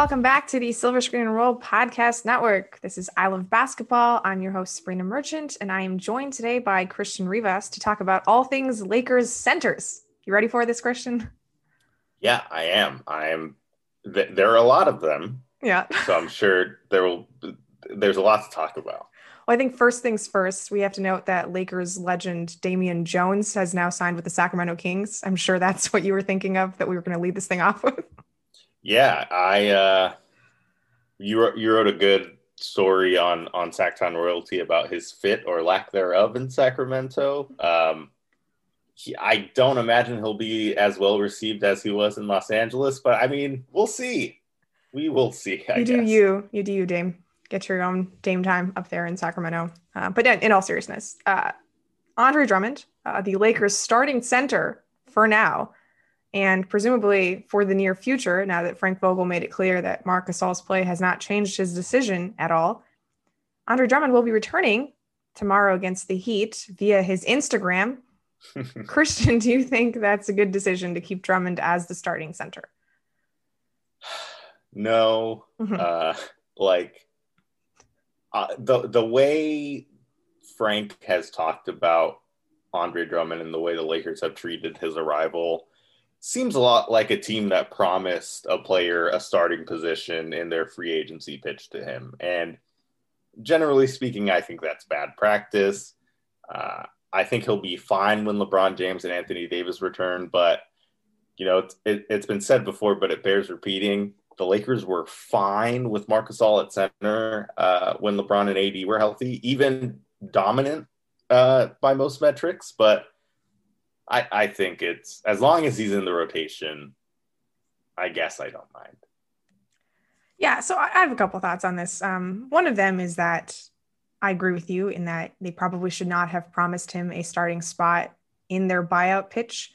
Welcome back to the Silver Screen and Roll Podcast Network. This is I Love Basketball. I'm your host, Sabreena Merchant, and I am joined today by Christian Rivas to talk about all things Lakers centers. You ready for this, Christian? Yeah, I am. I am. Th- there are a lot of them. Yeah. So I'm sure there will. There's a lot to talk about. Well, I think first things first, we have to note that Lakers legend Damian Jones has now signed with the Sacramento Kings. I'm sure that's what you were thinking of that we were going to lead this thing off with. Yeah, I uh, you wrote, you wrote a good story on on Sactown royalty about his fit or lack thereof in Sacramento. Um, he, I don't imagine he'll be as well received as he was in Los Angeles, but I mean, we'll see. We will see. I you guess. do you, you do you, Dame. Get your own Dame time up there in Sacramento. Uh, but in, in, all seriousness, uh, Andre Drummond, uh, the Lakers' starting center for now, and presumably for the near future, now that Frank Vogel made it clear that Marc Gasol's play has not changed his decision at all, Andre Drummond will be returning tomorrow against the Heat via his Instagram. Christian, do you think that's a good decision to keep Drummond as the starting center? No, Mhm. uh, like uh, the the way Frank has talked about Andre Drummond and the way the Lakers have treated his arrival seems a lot like a team that promised a player a starting position in their free agency pitch to him. And generally speaking, I think that's bad practice. Uh, I think he'll be fine when LeBron James and Anthony Davis return, but you know, it's, it, it's been said before, but it bears repeating. The Lakers were fine with Marc Gasol at center uh, when LeBron and AD were healthy, even dominant uh, by most metrics. But I, I think it's as long as he's in the rotation, I guess I don't mind. Yeah, so I have a couple thoughts on this. Um, one of them is that I agree with you in that they probably should not have promised him a starting spot in their buyout pitch,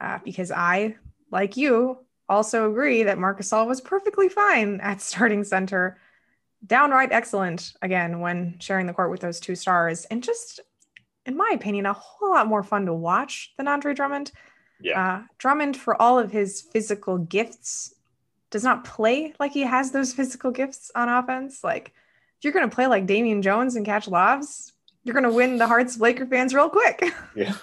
uh, because I, like you, also agree that Marc Gasol was perfectly fine at starting center, downright excellent again when sharing the court with those two stars, and just, in my opinion, a whole lot more fun to watch than Andre Drummond. Yeah. Uh, Drummond, for all of his physical gifts, does not play like he has those physical gifts on offense. Like, if you're going to play like Damian Jones and catch lobs, you're going to win the hearts of Laker fans real quick, Yeah.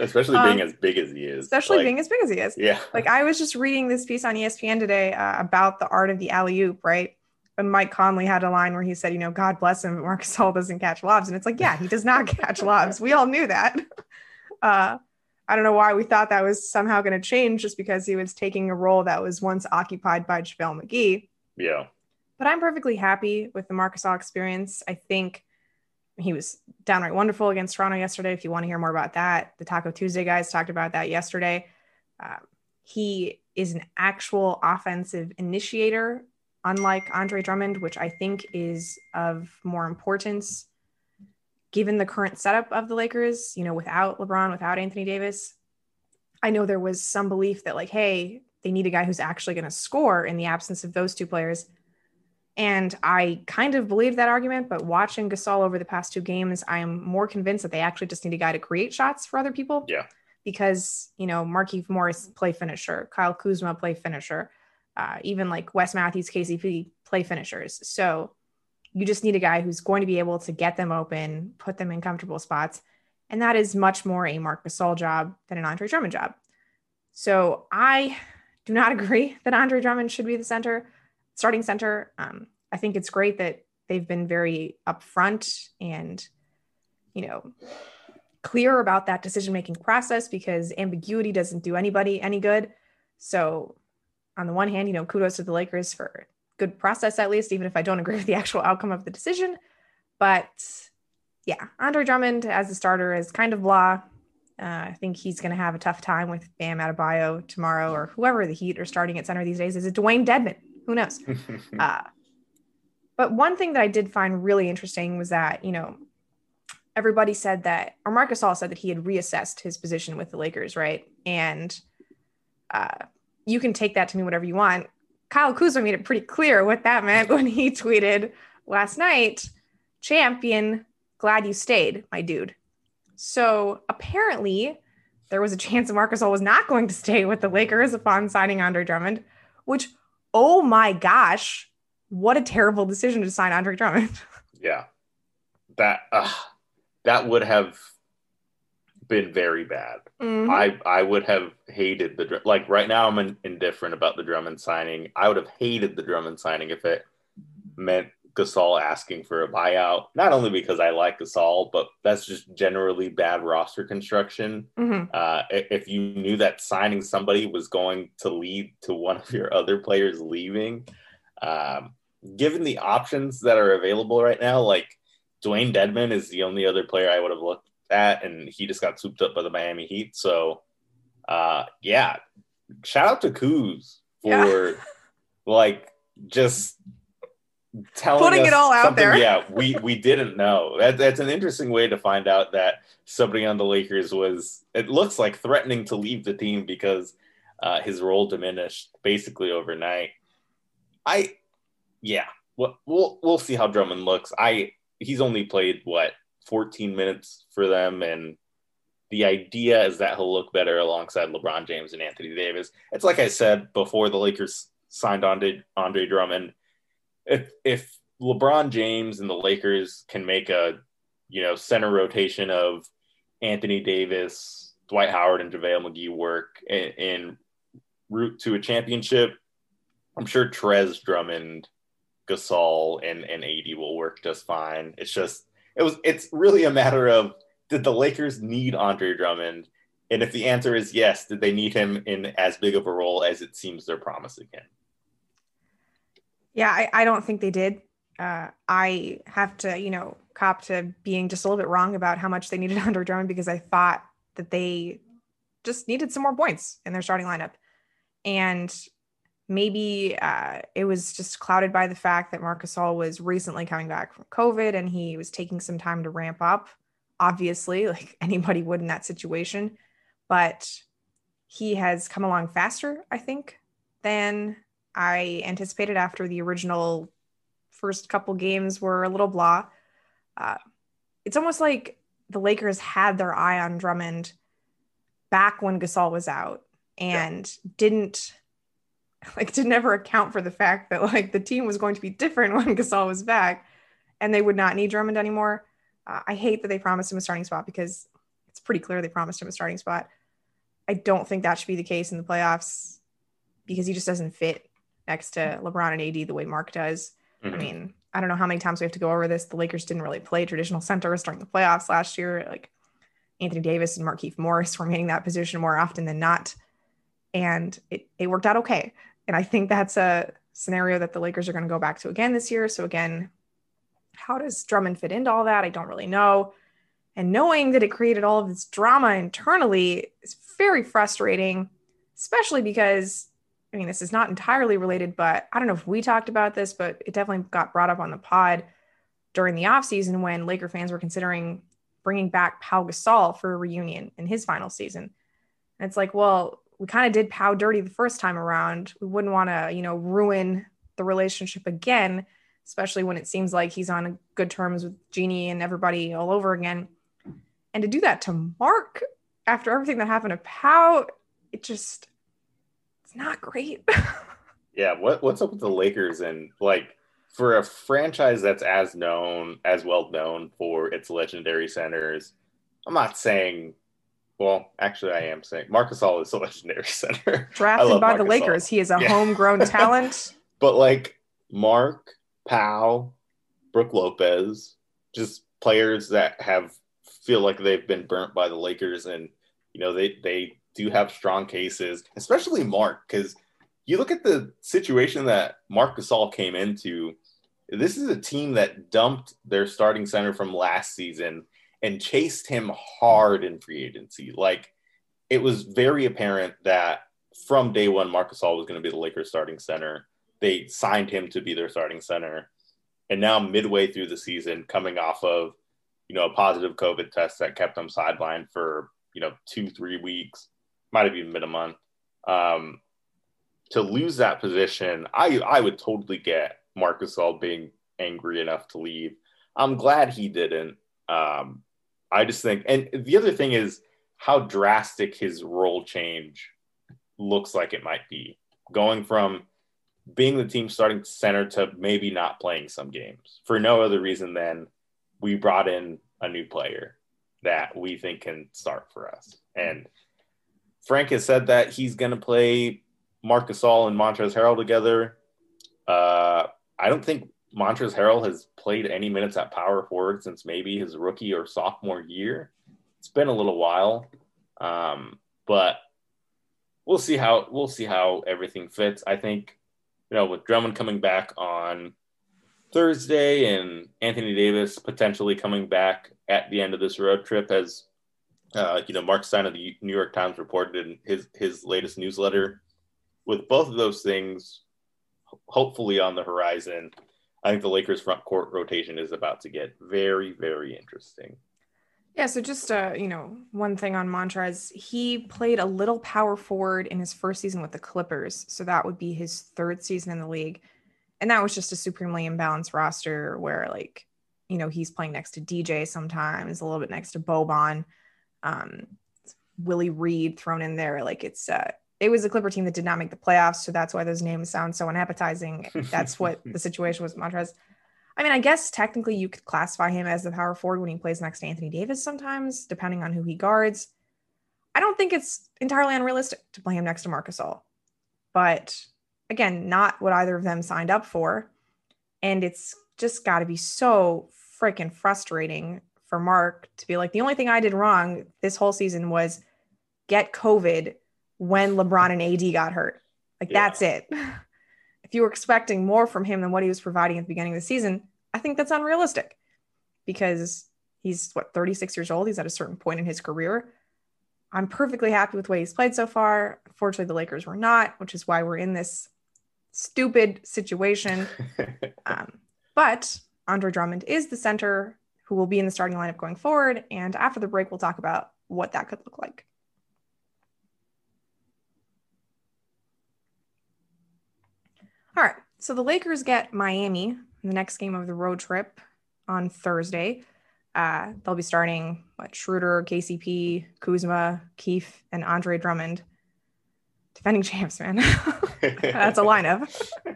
Especially Um, being as big as he is. especially Like, being as big as he is. Yeah. Like, I was just reading this piece on ESPN today uh, about the art of the alley oop, right? And Mike Conley had a line where he said, you know, God bless him, Marcus Marc Gasol doesn't catch lobs. And it's like, yeah, he does not catch lobs. We all knew that. Uh, I don't know why we thought that was somehow going to change just because he was taking a role that was once occupied by JaVale McGee. Yeah. But I'm perfectly happy with the Marc Gasol experience. I think he was downright wonderful against Toronto yesterday. If you want to hear more about that, the Taco Tuesday guys talked about that yesterday. Um, he is an actual offensive initiator, unlike Andre Drummond, which I think is of more importance given the current setup of the Lakers, you know, without LeBron, without Anthony Davis. I know there was some belief that, like, hey, they need a guy who's actually going to score in the absence of those two players. And I kind of believe that argument, but watching Gasol over the past two games, I am more convinced that they actually just need a guy to create shots for other people. Yeah. Because, you know, Markieff Morris play finisher, Kyle Kuzma play finisher, uh, even like Wes Matthews, KCP play finishers. So you just need a guy who's going to be able to get them open, put them in comfortable spots. And that is much more a Marc Gasol job than an Andre Drummond job. So I do not agree that Andre Drummond should be the center, starting center. Um, I think it's great that they've been very upfront and, you know, clear about that decision making process because ambiguity doesn't do anybody any good. So, on the one hand, you know, kudos to the Lakers for good process at least, even if I don't agree with the actual outcome of the decision. But yeah, Andre Drummond as a starter is kind of blah. Uh, I think he's going to have a tough time with Bam Adebayo tomorrow or whoever the Heat are starting at center these days. Is it Dewayne Dedmon? Who knows? Uh, but one thing that I did find really interesting was that, you know, everybody said that, or Marc Gasol said that he had reassessed his position with the Lakers, right? And uh, you can take that to mean whatever you want. Kyle Kuzma made it pretty clear what that meant when he tweeted last night, champion, glad you stayed, my dude. So apparently there was a chance that Marc Gasol was not going to stay with the Lakers upon signing Andre Drummond, which oh my gosh, what a terrible decision to sign Andre Drummond. Yeah, that uh, that would have been very bad. Mm-hmm. I I would have hated the like right now I'm indifferent about the Drummond signing. I would have hated the Drummond signing if it meant Gasol asking for a buyout. Not only because I like Gasol, but that's just generally bad roster construction. Mm-hmm. Uh, if you knew that signing somebody was going to lead to one of your other players leaving, um, given the options that are available right now, like Dewayne Dedmon is the only other player I would have looked at, and he just got swooped up by the Miami Heat. So, uh, yeah, shout out to Kuz for yeah. like just telling putting it all out there. Yeah, we we didn't know. That, that's an interesting way to find out that somebody on the Lakers was. It looks like threatening to leave the team because uh, his role diminished basically overnight. I, yeah, we'll we'll, we'll see how Drummond looks. I he's only played what 14 minutes for them and the idea is that he'll look better alongside LeBron James and Anthony Davis. It's like I said before the Lakers signed on to Andre Drummond if if LeBron James and the Lakers can make a you know center rotation of Anthony Davis, Dwight Howard, and JaVale McGee work in, in route to a championship, I'm sure Trez Drummond, Gasol, and and AD will work just fine. It's just it was it's really a matter of did the Lakers need Andre Drummond? And if the answer is yes, did they need him in as big of a role as it seems they're promising him? Yeah, I, I don't think they did. Uh, I have to, you know, cop to being just a little bit wrong about how much they needed Andre Drummond because I thought that they just needed some more points in their starting lineup. And maybe uh, it was just clouded by the fact that Marc Gasol was recently coming back from COVID and he was taking some time to ramp up, obviously, like anybody would in that situation. But he has come along faster, I think, than I anticipated after the original first couple games were a little blah. Uh, it's almost like the Lakers had their eye on Drummond back when Gasol was out and yeah. didn't like to never account for the fact that like the team was going to be different when Gasol was back and they would not need Drummond anymore. Uh, I hate that they promised him a starting spot because it's pretty clear they promised him a starting spot. I don't think that should be the case in the playoffs because he just doesn't fit next to LeBron and AD the way Marc does. Mm-hmm. I mean, I don't know how many times we have to go over this. The Lakers didn't really play traditional centers during the playoffs last year. Like Anthony Davis and Markieff Morris were making that position more often than not. And it, it worked out okay. And I think that's a scenario that the Lakers are going to go back to again this year. So again, how does Drummond fit into all that? I don't really know. And knowing that it created all of this drama internally is very frustrating, especially because I mean, this is not entirely related, but I don't know if we talked about this, but it definitely got brought up on the pod during the offseason when Laker fans were considering bringing back Pau Gasol for a reunion in his final season. And it's like, well, we kind of did Pau dirty the first time around. We wouldn't want to, you know, ruin the relationship again, especially when it seems like he's on good terms with Jeanie and everybody all over again. And to do that to Marc after everything that happened to Pau, it just it's not great. yeah, what what's up with the Lakers and like for a franchise that's as known as well known for its legendary centers? I'm not saying well, actually, I am saying Marc Gasol is a legendary center. Drafted by the Lakers, he is a yeah. homegrown talent. but like Marc, Pau, Brook Lopez, just players that have feel like they've been burnt by the Lakers, and you know they they do have strong cases, especially Marc, because you look at the situation that Marc Gasol came into. This is a team that dumped their starting center from last season and chased him hard in free agency. Like it was very apparent that from day one, Marc Gasol was going to be the Lakers starting center. They signed him to be their starting center. And now midway through the season, coming off of, you know, a positive COVID test that kept him sidelined for, you know, two, three weeks might have even been a month. Um, to lose that position, I I would totally get Marc Gasol being angry enough to leave. I'm glad he didn't. Um, I just think, and the other thing is how drastic his role change looks like it might be, going from being the team starting center to maybe not playing some games for no other reason than we brought in a new player that we think can start for us. And Frank has said that he's going to play Marc Gasol and Montrezl Harrell together. Uh, I don't think Montrezl Harrell has played any minutes at power forward since maybe his rookie or sophomore year. It's been a little while, um, but we'll see how we'll see how everything fits. I think you know with Drummond coming back on Thursday and Anthony Davis potentially coming back at the end of this road trip, as uh, you know, Marc Stein of the New York Times reported in his his latest newsletter. With both of those things, hopefully on the horizon, I think the Lakers' front court rotation is about to get very, very interesting. Yeah, so just uh, you know, one thing on Montrez, he played a little power forward in his first season with the Clippers, so that would be his third season in the league, and that was just a supremely imbalanced roster where like, you know, he's playing next to DJ sometimes, a little bit next to Boban um, Willie Reed thrown in there. Like it's uh, it was a Clipper team that did not make the playoffs, so that's why those names sound so unappetizing. That's what the situation was with Montrez. I mean, I guess technically you could classify him as the power forward when he plays next to Anthony Davis sometimes, depending on who he guards. I don't think it's entirely unrealistic to play him next to Marc Gasol. But again, not what either of them signed up for. And it's just got to be so freaking frustrating for Marc to be like, the only thing I did wrong this whole season was get COVID when LeBron and AD got hurt. Like, yeah. that's it. If you were expecting more from him than what he was providing at the beginning of the season, I think that's unrealistic because he's what 36 years old. He's at a certain point in his career. I'm perfectly happy with the way he's played so far. Unfortunately, the Lakers were not, which is why we're in this stupid situation. um, but Andre Drummond is the center who will be in the starting lineup going forward. And after the break, we'll talk about what that could look like. All right. So the Lakers get Miami in the next game of the road trip on Thursday. Uh, they'll be starting what Schroeder, KCP, Kuzma, Kieff, and Andre Drummond. Defending champs, man. That's a lineup.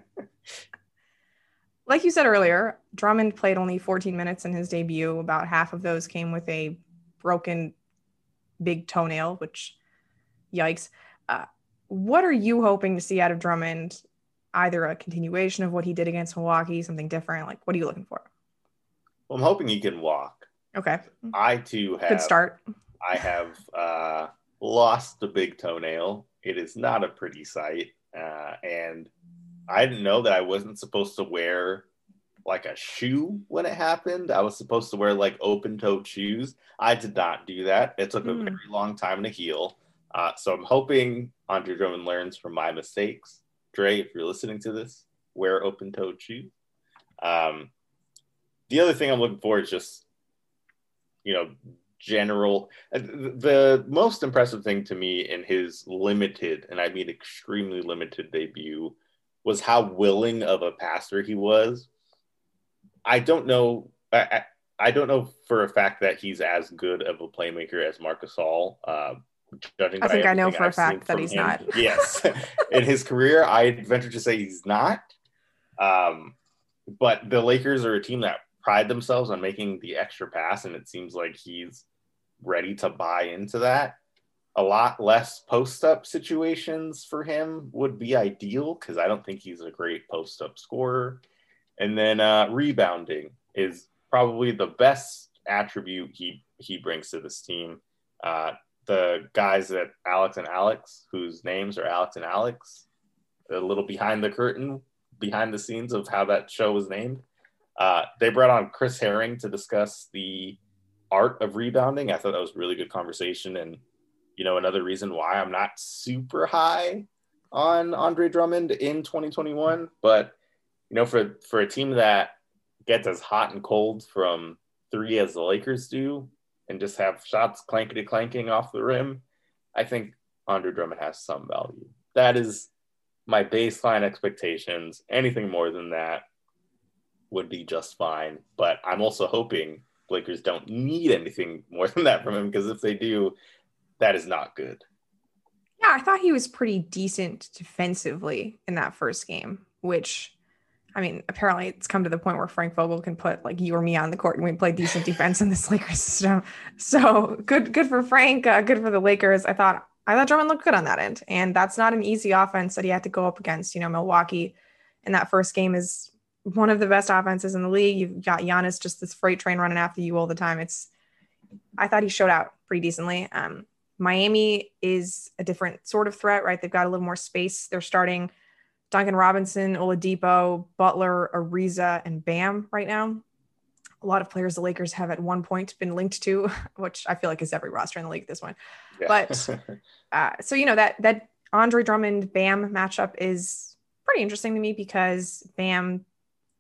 like you said earlier, Drummond played only 14 minutes in his debut. About half of those came with a broken big toenail, which yikes. Uh, what are you hoping to see out of Drummond? Either a continuation of what he did against Milwaukee, something different. Like, what are you looking for? Well, I'm hoping he can walk. Okay. I too have. Good start. I have uh, lost a big toenail. It is not a pretty sight, uh, and I didn't know that I wasn't supposed to wear like a shoe when it happened. I was supposed to wear like open toed shoes. I did not do that. It took mm. a hmm. very long time to heal. Uh, so I'm hoping Andre Drummond learns from my mistakes. Dre, if you're listening to this, wear open toed shoes. Um, the other thing I'm looking for is just, you know, general. Uh, the most impressive thing to me in his limited, and I mean extremely limited debut, was how willing of a passer he was. I don't know. I, I don't know for a fact that he's as good of a playmaker as Marc Gasol. Uh, judging I think I know for I've a fact that he's him. not. yes, in his career, I venture to say he's not. Um, but the Lakers are a team that pride themselves on making the extra pass, and it seems like he's ready to buy into that a lot less post up situations for him would be ideal because I don't think he's a great post up scorer. And then uh, rebounding is probably the best attribute he he brings to this team. Uh, the guys that Alex and Alex, whose names are Alex and Alex, a little behind the curtain, behind the scenes of how that show was named. Uh, they brought on Chris Herring to discuss the art of rebounding. I thought that was really good conversation and you know, another reason why I'm not super high on Andre Drummond in 2021. But, you know, for, for a team that gets as hot and cold from three as the Lakers do and just have shots clankety clanking off the rim, I think Andre Drummond has some value. That is my baseline expectations. Anything more than that would be just fine. But I'm also hoping Lakers don't need anything more than that from him because if they do, that is not good. Yeah, I thought he was pretty decent defensively in that first game, which I mean, apparently it's come to the point where Frank Vogel can put like you or me on the court and we play decent defense in this Lakers system. So good, good for Frank, uh, good for the Lakers. I thought I thought Drummond looked good on that end, and that's not an easy offense that he had to go up against. You know, Milwaukee in that first game is one of the best offenses in the league. You've got Giannis just this freight train running after you all the time. It's I thought he showed out pretty decently. Um, Miami is a different sort of threat, right? They've got a little more space. They're starting Duncan Robinson, Oladipo, Butler, Ariza, and Bam right now. A lot of players the Lakers have at one point been linked to, which I feel like is every roster in the league at this point. Yeah. But uh, so you know that that Andre Drummond Bam matchup is pretty interesting to me because Bam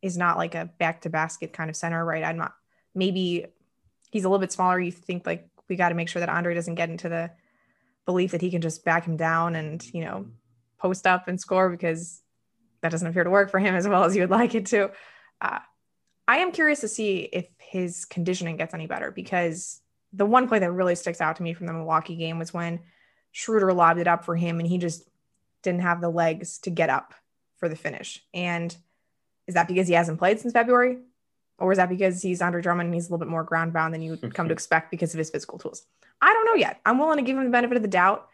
is not like a back to basket kind of center, right? I'm not maybe he's a little bit smaller. You think like we got to make sure that Andre doesn't get into the belief that he can just back him down and you know post up and score because that doesn't appear to work for him as well as you would like it to. Uh, I am curious to see if his conditioning gets any better because the one play that really sticks out to me from the Milwaukee game was when Schroeder lobbed it up for him and he just didn't have the legs to get up for the finish. And is that because he hasn't played since February? Or is that because he's Andre Drummond and he's a little bit more ground bound than you would come to expect because of his physical tools? I don't know yet. I'm willing to give him the benefit of the doubt.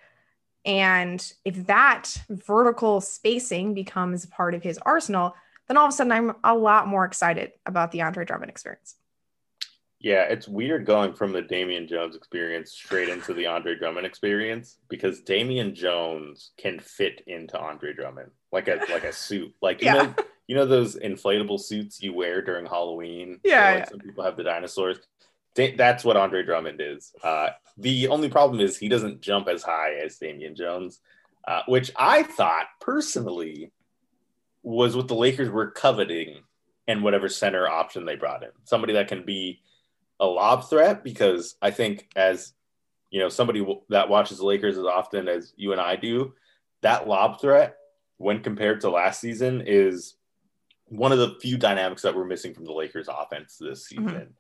And if that vertical spacing becomes part of his arsenal, then all of a sudden I'm a lot more excited about the Andre Drummond experience. Yeah, it's weird going from the Damian Jones experience straight into the Andre Drummond experience because Damian Jones can fit into Andre Drummond like a like a suit. Like you yeah. know you know those inflatable suits you wear during Halloween? Yeah, like yeah. some people have the dinosaurs that's what Andre Drummond is. Uh, the only problem is he doesn't jump as high as Damian Jones, uh, which I thought personally was what the Lakers were coveting in whatever center option they brought in. Somebody that can be a lob threat, because I think as you know, somebody that watches the Lakers as often as you and I do, that lob threat, when compared to last season, is one of the few dynamics that we're missing from the Lakers offense this mm-hmm. season. Mm-hmm.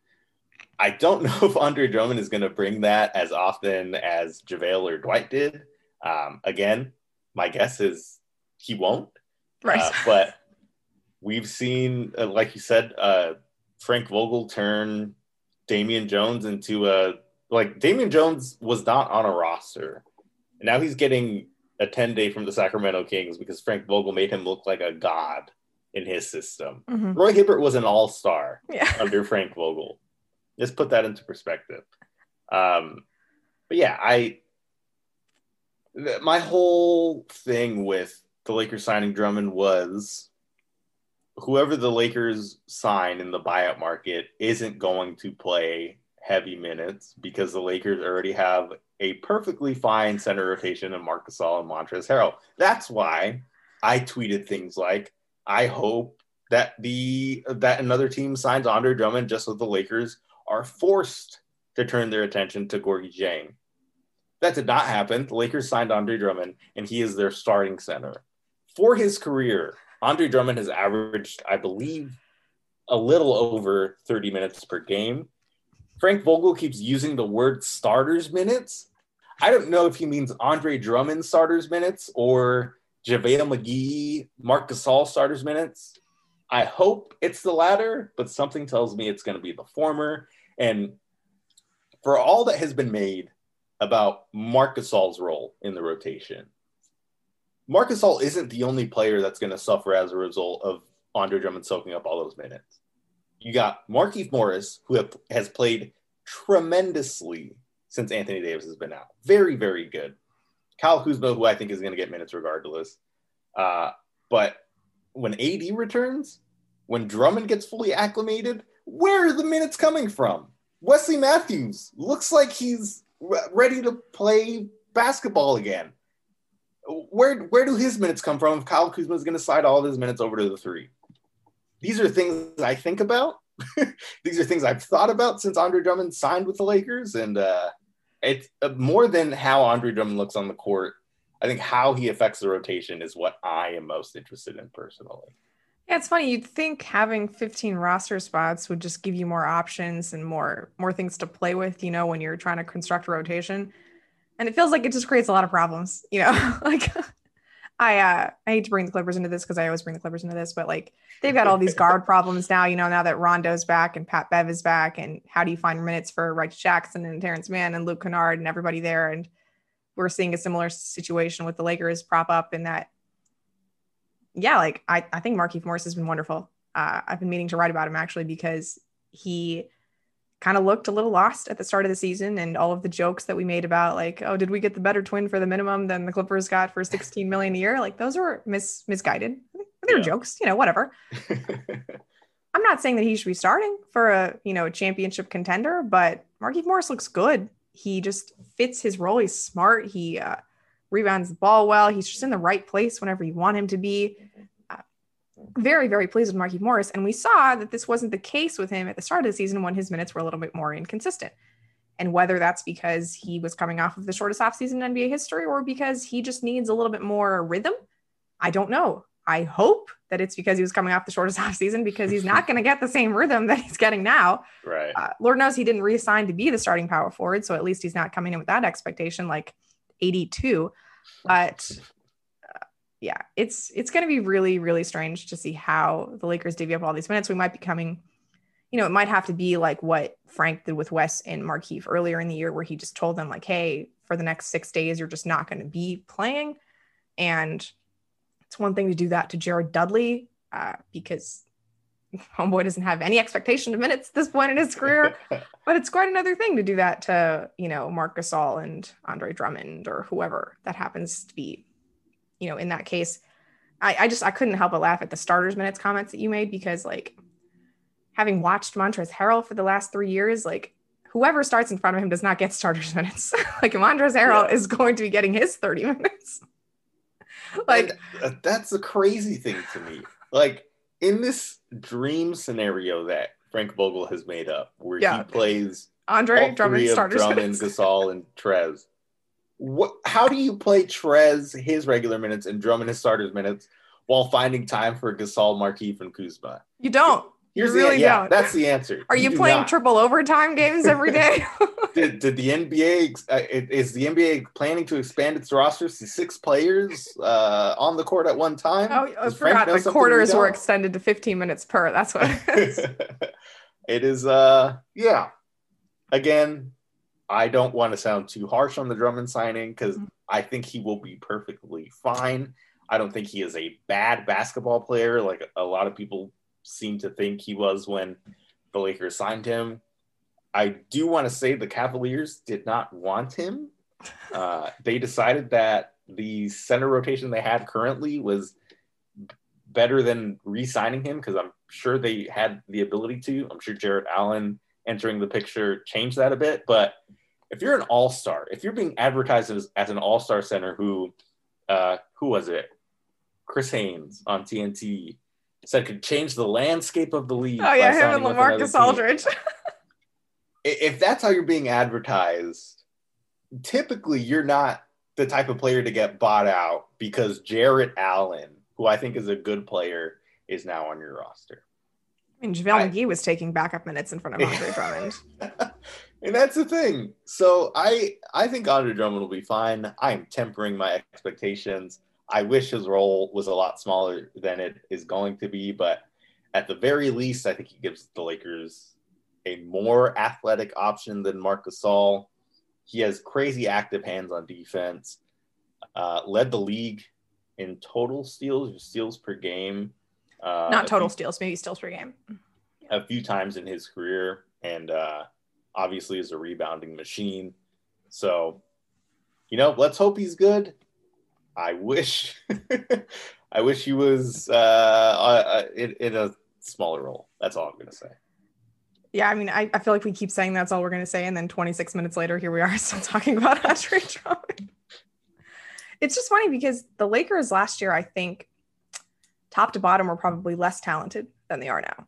I don't know if Andre Drummond is going to bring that as often as JaVale or Dwight did. Um, again, my guess is he won't. Right. Uh, but we've seen, uh, like you said, uh, Frank Vogel turn Damian Jones into a like Damian Jones was not on a roster. Now he's getting a 10 day from the Sacramento Kings because Frank Vogel made him look like a god in his system. Mm-hmm. Roy Hibbert was an all star yeah. under Frank Vogel. Just put that into perspective. Um, but yeah, I my whole thing with the Lakers signing Drummond was whoever the Lakers sign in the buyout market isn't going to play heavy minutes because the Lakers already have a perfectly fine center rotation in Marc Gasol and Montrezl Harrell. That's why I tweeted things like, "I hope that the that another team signs Andre Drummond just so the Lakers are forced to turn their attention to Gorgui Dieng. That did not happen. The Lakers signed Andre Drummond, and he is their starting center. For his career, Andre Drummond has averaged, I believe, a little over 30 minutes per game. Frank Vogel keeps using the word starters minutes. I don't know if he means Andre Drummond starters minutes or JaVale McGee, Marc Gasol starters minutes. I hope it's the latter, but something tells me it's going to be the former. And for all that has been made about Marc Gasol's role in the rotation, Marc Gasol isn't the only player that's going to suffer as a result of Andre Drummond soaking up all those minutes. You got Markieff Morris, who have, has played tremendously since Anthony Davis has been out. Very, very good. Kyle Kuzma, who I think is going to get minutes regardless. Uh, but when AD returns, when Drummond gets fully acclimated, where are the minutes coming from? Wesley Matthews looks like he's ready to play basketball again. Where where do his minutes come from if Kyle Kuzma is going to slide all of his minutes over to the three? These are things I think about. These are things I've thought about since Andre Drummond signed with the Lakers, and uh, it's uh, more than how Andre Drummond looks on the court. I think how he affects the rotation is what I am most interested in personally. Yeah, it's funny. You'd think having 15 roster spots would just give you more options and more more things to play with, you know, when you're trying to construct a rotation. And it feels like it just creates a lot of problems, you know. like I uh I hate to bring the Clippers into this because I always bring the Clippers into this, but like they've got all these guard problems now, you know, now that Rondo's back and Pat Bev is back, and how do you find minutes for Reggie Jackson and Terance Mann and Luke Kennard and everybody there? And we're seeing a similar situation with the Lakers prop up in that yeah, like I, I think Markieff Morris has been wonderful. Uh, I've been meaning to write about him actually because he kind of looked a little lost at the start of the season and all of the jokes that we made about like oh did we get the better twin for the minimum than the clippers got for 16 million a year? Like those were mis- misguided. They were yeah. jokes you know whatever. I'm not saying that he should be starting for a you know a championship contender but markieff morris looks good. He just fits his role. He's smart. He uh, rebounds the ball well he's just in the right place whenever you want him to be very, very pleased with Markieff Morris. And we saw that this wasn't the case with him at the start of the season when his minutes were a little bit more inconsistent. And whether that's because he was coming off of the shortest offseason in NBA history or because he just needs a little bit more rhythm, I don't know. I hope that it's because he was coming off the shortest offseason because he's not going to get the same rhythm that he's getting now. Right. Uh, Lord knows he didn't reassign to be the starting power forward. So at least he's not coming in with that expectation like 82. But yeah, it's it's going to be really really strange to see how the Lakers divvy up all these minutes. We might be coming, you know, it might have to be like what Frank did with Wes and Markieff earlier in the year, where he just told them like, "Hey, for the next six days, you're just not going to be playing," and it's one thing to do that to Jared Dudley uh, because homeboy doesn't have any expectation of minutes at this point in his career, but it's quite another thing to do that to you know Marc Gasol and Andre Drummond or whoever that happens to be you know, in that case, I, I just I couldn't help but laugh at the starters minutes comments that you made because like having watched Montrezl Harrell for the last three years, like whoever starts in front of him does not get starters minutes. like Montrezl Harrell yeah. is going to be getting his 30 minutes. like and that's the crazy thing to me. Like in this dream scenario that Frank Vogel has made up, where yeah. he plays Andre Drummond, starters Drummond. Gasol, and Trez what how do you play Trez his regular minutes and Drummond his starters minutes while finding time for Gasol, Markieff, and Kuzma? You don't. Here's you really the, yeah, don't. That's the answer. Are you, you playing not. triple overtime games every day? did, did the NBA uh, is the NBA planning to expand its rosters to six players uh, on the court at one time? Oh, I forgot the quarters were extended to 15 minutes per. That's what it is. it is. Uh, yeah. Again, I don't want to sound too harsh on the Drummond signing because mm-hmm. I think he will be perfectly fine. I don't think he is a bad basketball player like a lot of people seem to think he was when the Lakers signed him. I do want to say the Cavaliers did not want him. Uh, they decided that the center rotation they had currently was better than re-signing him because I'm sure they had the ability to. I'm sure Jarrett Allen entering the picture changed that a bit, but if you're an all star, if you're being advertised as, as an all star center, who uh, who was it? Chris Haynes on TNT said could change the landscape of the league. Oh yeah, him and LaMarcus Aldridge. if that's how you're being advertised, typically you're not the type of player to get bought out because Jarrett Allen, who I think is a good player, is now on your roster. I mean, JaVale McGee was taking backup minutes in front of Andre Drummond. and that's the thing. So I I think Andre Drummond will be fine. I am tempering my expectations. I wish his role was a lot smaller than it is going to be, but at the very least, I think he gives the Lakers a more athletic option than Marc Gasol. He has crazy active hands on defense. Uh, led the league in total steals steals per game. Uh, Not total few, steals, maybe steals per game. A few times in his career, and uh, obviously is a rebounding machine. So, you know, let's hope he's good. I wish, I wish he was uh, uh, in, in a smaller role. That's all I'm gonna say. Yeah, I mean, I, I feel like we keep saying that's all we're gonna say, and then 26 minutes later, here we are still talking about Andre Drummond. It's just funny because the Lakers last year, I think, top to bottom, were probably less talented than they are now.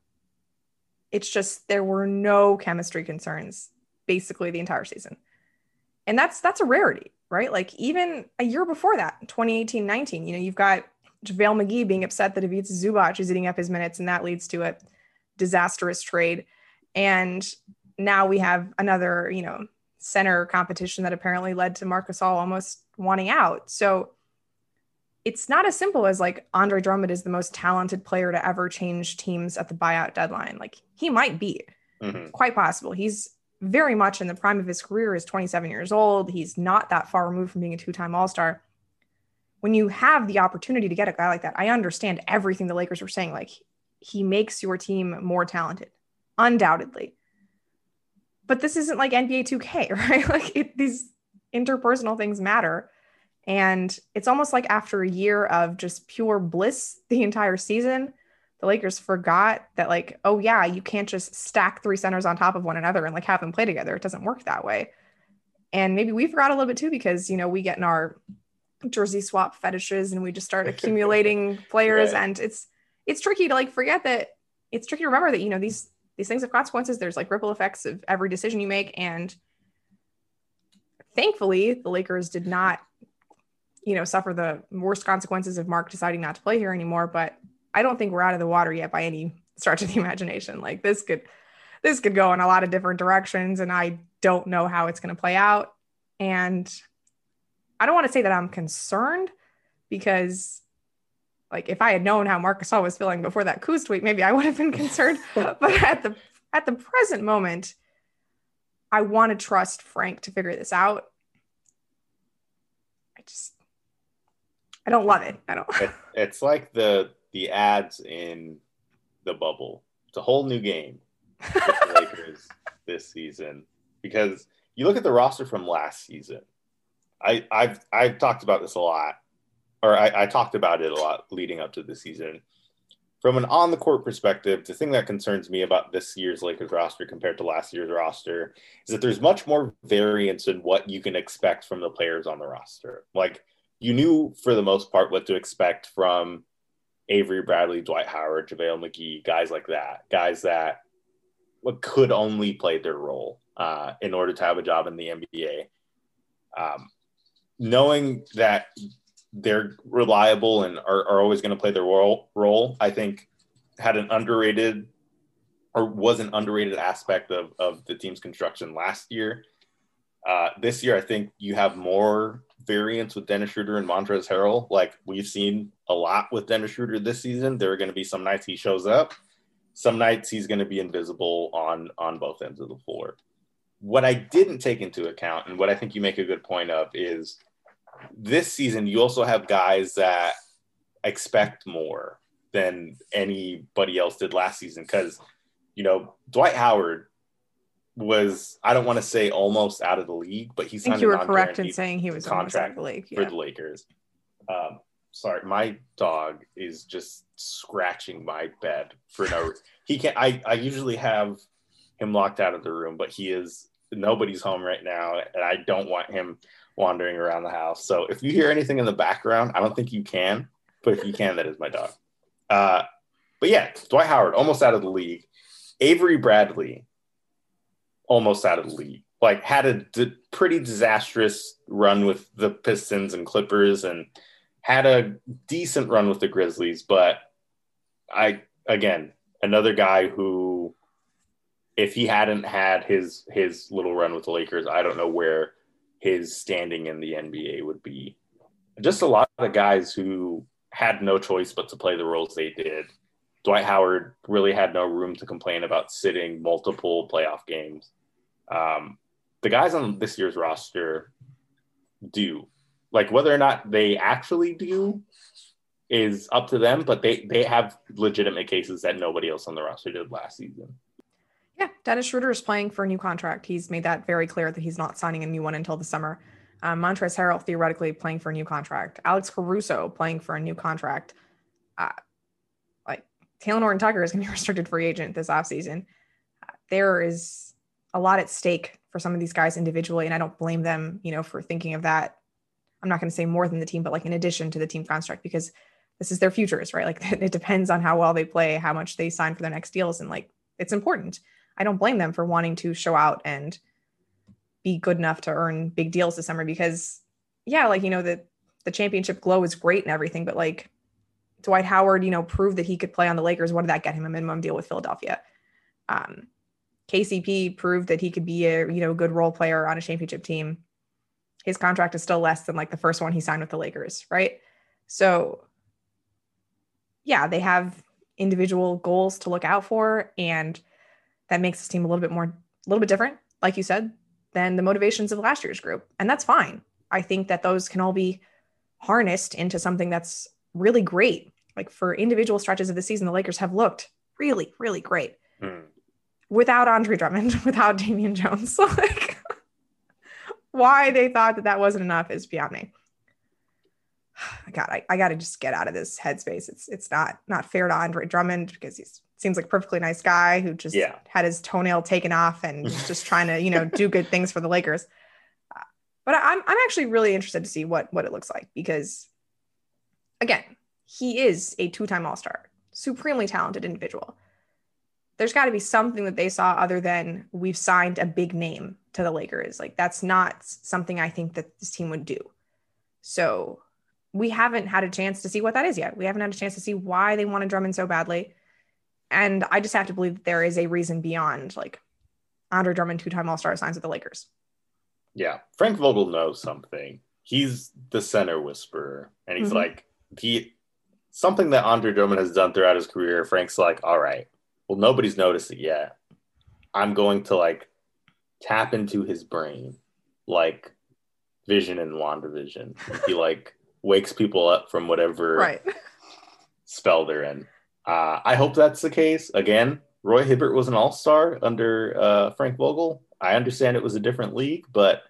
It's just there were no chemistry concerns basically the entire season. And that's that's a rarity, right? Like even a year before that, 2018-19, you know, you've got JaVale McGee being upset that Ivica Zubac is eating up his minutes, and that leads to a disastrous trade. And now we have another, you know, center competition that apparently led to Marc Gasol almost wanting out. So it's not as simple as like Andre Drummond is the most talented player to ever change teams at the buyout deadline. Like he might be mm-hmm. quite possible. He's very much in the prime of his career is 27 years old. He's not that far removed from being a two-time All-Star. When you have the opportunity to get a guy like that, I understand everything the Lakers were saying. Like he makes your team more talented, undoubtedly. But this isn't like NBA 2K, right? Like it, these interpersonal things matter. And it's almost like after a year of just pure bliss the entire season, the Lakers forgot that, like, oh, yeah, you can't just stack three centers on top of one another and like have them play together. It doesn't work that way. And maybe we forgot a little bit too because, you know, we get in our jersey swap fetishes and we just start accumulating players. Right. And it's, it's tricky to like forget that it's tricky to remember that, you know, these, these things have consequences. There's like ripple effects of every decision you make. And thankfully, the Lakers did not you know, suffer the worst consequences of Marc deciding not to play here anymore. But I don't think we're out of the water yet by any stretch of the imagination. Like this could this could go in a lot of different directions, and I don't know how it's going to play out. And I don't want to say that I'm concerned because like if I had known how Marc Gasol was feeling before that Kuz tweet, maybe I would have been concerned. but at the at the present moment, I want to trust Frank to figure this out. I just I don't love it. I don't. It, it's like the the ads in the bubble. It's a whole new game with the Lakers this season because you look at the roster from last season. I, I've I've talked about this a lot, or I, I talked about it a lot leading up to the season. From an on the court perspective, the thing that concerns me about this year's Lakers roster compared to last year's roster is that there's much more variance in what you can expect from the players on the roster. Like you knew for the most part what to expect from Avery Bradley, Dwight Howard, JaVale McGee, guys like that, guys that could only play their role uh, in order to have a job in the NBA. Um, knowing that they're reliable and are, are always going to play their role, role, I think had an underrated or was an underrated aspect of, of the team's construction last year. Uh, this year, I think you have more variance with Dennis Schroeder and Montrezl Harrell. Like we've seen a lot with Dennis Schroeder this season. There are going to be some nights he shows up, some nights he's going to be invisible on on both ends of the floor. What I didn't take into account, and what I think you make a good point of, is this season you also have guys that expect more than anybody else did last season because you know Dwight Howard was I don't want to say almost out of the league, but he's. I think you were correct in saying he was contract the league yeah. for the Lakers. Um, sorry, my dog is just scratching my bed for no. he can't. I I usually have him locked out of the room, but he is nobody's home right now, and I don't want him wandering around the house. So if you hear anything in the background, I don't think you can, but if you can, that is my dog. Uh, but yeah, Dwight Howard almost out of the league. Avery Bradley almost out of the league. Like had a d- pretty disastrous run with the Pistons and Clippers, and had a decent run with the Grizzlies. But I again another guy who, if he hadn't had his his little run with the Lakers, I don't know where his standing in the NBA would be. Just a lot of guys who had no choice but to play the roles they did. Dwight Howard really had no room to complain about sitting multiple playoff games. Um, the guys on this year's roster do. Like whether or not they actually do is up to them, but they they have legitimate cases that nobody else on the roster did last season. Yeah, Dennis Schroeder is playing for a new contract. He's made that very clear that he's not signing a new one until the summer. Um, Montrezl Harrell theoretically playing for a new contract. Alex Caruso playing for a new contract. Uh, like Talen Horton-Tucker is going to be restricted free agent this offseason. Uh, there is a lot at stake for some of these guys individually and i don't blame them you know for thinking of that. I'm not going to say more than the team but like in addition to the team construct because this is their futures right? Like it depends on how well they play how much they sign for their next deals and like it's important. I don't blame them for wanting to show out and be good enough to earn big deals this summer because yeah like you know the the championship glow is great and everything but like dwight howard you know proved that he could play on the lakers. What did that get him? A minimum deal with philadelphia. Um KCP proved that he could be a you know good role player on a championship team. His contract is still less than like the first one he signed with the Lakers, right? So, yeah, they have individual goals to look out for, and that makes this team a little bit more, a little bit different, like you said, than the motivations of last year's group. And that's fine. I think that those can all be harnessed into something that's really great. Like for individual stretches of the season, the Lakers have looked really, really great mm. Without Andre Drummond, without Damian Jones. like, why they thought that that wasn't enough is beyond me. God, I, I got to just get out of this headspace. It's it's not not fair to Andre Drummond because he seems like a perfectly nice guy who just yeah. had his toenail taken off and just trying to you know do good things for the Lakers. Uh, but I'm I'm actually really interested to see what what it looks like because again, he is a two-time All-Star, supremely talented individual. There's got to be something that they saw other than we've signed a big name to the Lakers. Like that's not something I think that this team would do. So we haven't had a chance to see what that is yet. We haven't had a chance to see why they wanted Drummond so badly. And I just have to believe that there is a reason beyond like Andre Drummond, two time All Star, signs with the Lakers. Yeah. Frank Vogel knows something. He's the center whisperer. And he's mm-hmm. like, he, something that Andre Drummond has done throughout his career. Frank's like, all right, well, nobody's noticed it yet. I'm going to like tap into his brain like Vision and WandaVision. He like wakes people up from whatever right. spell they're in. Uh, I hope that's the case. Again, Roy Hibbert was an all star under uh, Frank Vogel. I understand it was a different league, but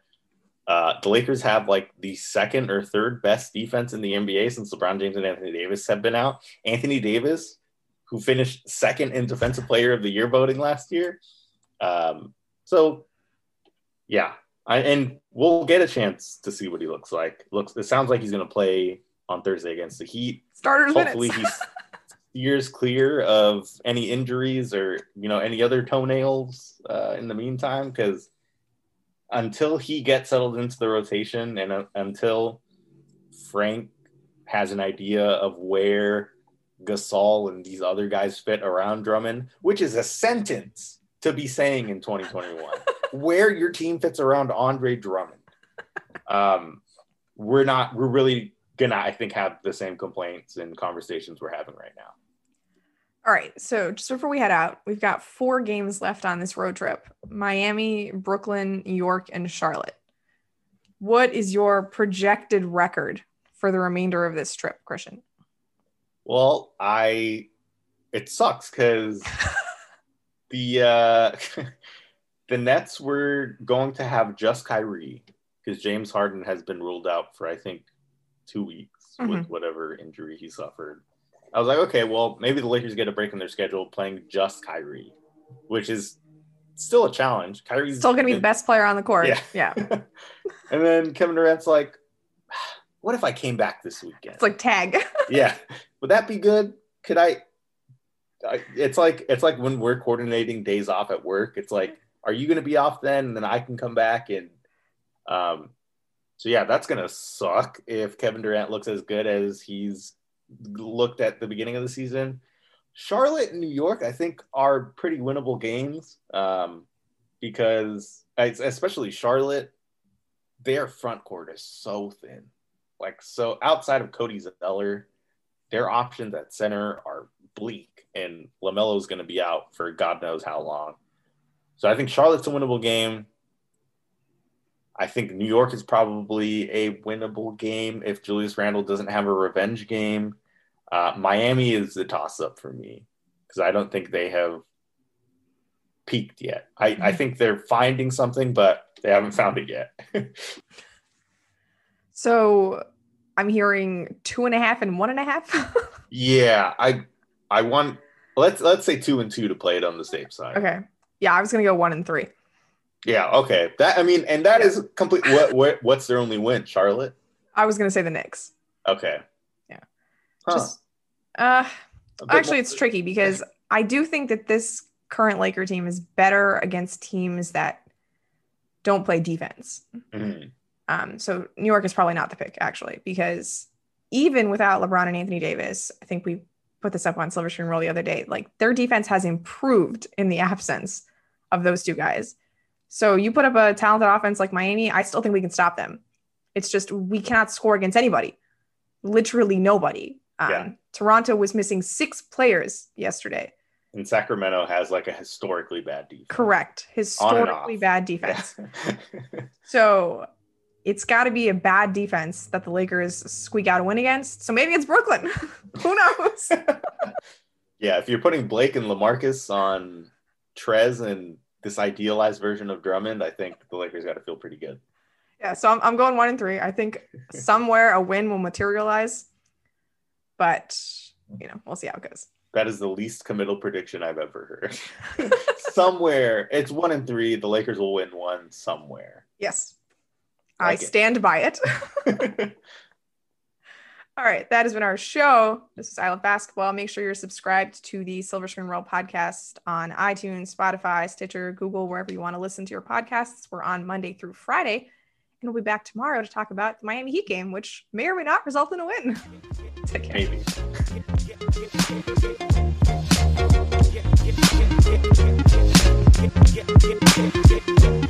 uh, the Lakers have like the second or third best defense in the NBA since LeBron James and Anthony Davis have been out. Anthony Davis, who finished second in Defensive Player of the Year voting last year. Um, so, yeah, I, and we'll get a chance to see what he looks like. Looks it sounds like he's going to play on Thursday against the Heat. Starters Hopefully minutes. he's years clear of any injuries or you know any other toenails uh, in the meantime because until he gets settled into the rotation and uh, until Frank has an idea of where Gasol and these other guys fit around Drummond, which is a sentence to be saying in 2021 where your team fits around Andre Drummond. Um, we're not, we're really gonna, I think, have the same complaints and conversations we're having right now. All right. So just before we head out, we've got four games left on this road trip Miami, Brooklyn, New York, and Charlotte. What is your projected record for the remainder of this trip, Christian? Well, I, it sucks because the, uh, the Nets were going to have just Kyrie because James Harden has been ruled out for I think two weeks mm-hmm. with whatever injury he suffered. I was like, okay, well, maybe the Lakers get a break in their schedule playing just Kyrie, which is still a challenge. Kyrie's still going to be the best player on the court. Yeah. Yeah. and then Kevin Durant's like, what if I came back this weekend? It's like tag. yeah. Would that be good? Could I, I? It's like it's like when we're coordinating days off at work. It's like are you going to be off then? And then I can come back and, um, so yeah, that's going to suck if Kevin Durant looks as good as he's looked at the beginning of the season. Charlotte and New York, I think, are pretty winnable games um, because, especially Charlotte, their front court is so thin. Like, so outside of Cody Zeller, their options at center are bleak, and LaMelo's going to be out for God knows how long. So I think Charlotte's a winnable game. I think New York is probably a winnable game if Julius Randle doesn't have a revenge game. Uh, Miami is a toss up for me because I don't think they have peaked yet. I, I mm-hmm. think they're finding something, but they haven't found it yet. so I'm hearing two and a half and one and a half. yeah, I I want let's let's say two and two to play it on the safe side. Okay. Yeah, I was gonna go one and three. Yeah. Okay. That I mean, and that yeah. is complete. What, what what's their only win? Charlotte. I was gonna say the Knicks. Okay. Yeah. Huh. Just, uh, actually, it's tricky because I do think that this current Laker team is better against teams that don't play defense. Mm-hmm. Um, so New York is probably not the pick actually because even without LeBron and Anthony Davis, I think we put this up on Silver Screen Roll the other day. Like their defense has improved in the absence of those two guys. So you put up a talented offense like Miami, I still think we can stop them. It's just we cannot score against anybody. literally nobody. Um, Yeah. Toronto was missing six players yesterday. And Sacramento has like a historically bad defense. Correct. Historically bad defense. So it's got to be a bad defense that the Lakers squeak out a win against. So maybe it's Brooklyn. Who knows? yeah, if you're putting Blake and LaMarcus on Trez and this idealized version of Drummond, I think the Lakers got to feel pretty good. yeah. So I'm, I'm going one and three. I think somewhere a win will materialize, but you know, we'll see how it goes. That is the least committal prediction I've ever heard. somewhere, it's one and three. The Lakers will win one somewhere. Yes. I it. stand by it. All right, that has been our show. This is I Love Basketball. Make sure you're subscribed to the Silver Screen Roll podcast on iTunes, Spotify, Stitcher, Google, wherever you want to listen to your podcasts. We're on Monday through Friday, and we'll be back tomorrow to talk about the Miami Heat game, which may or may not result in a win. Take care. Maybe.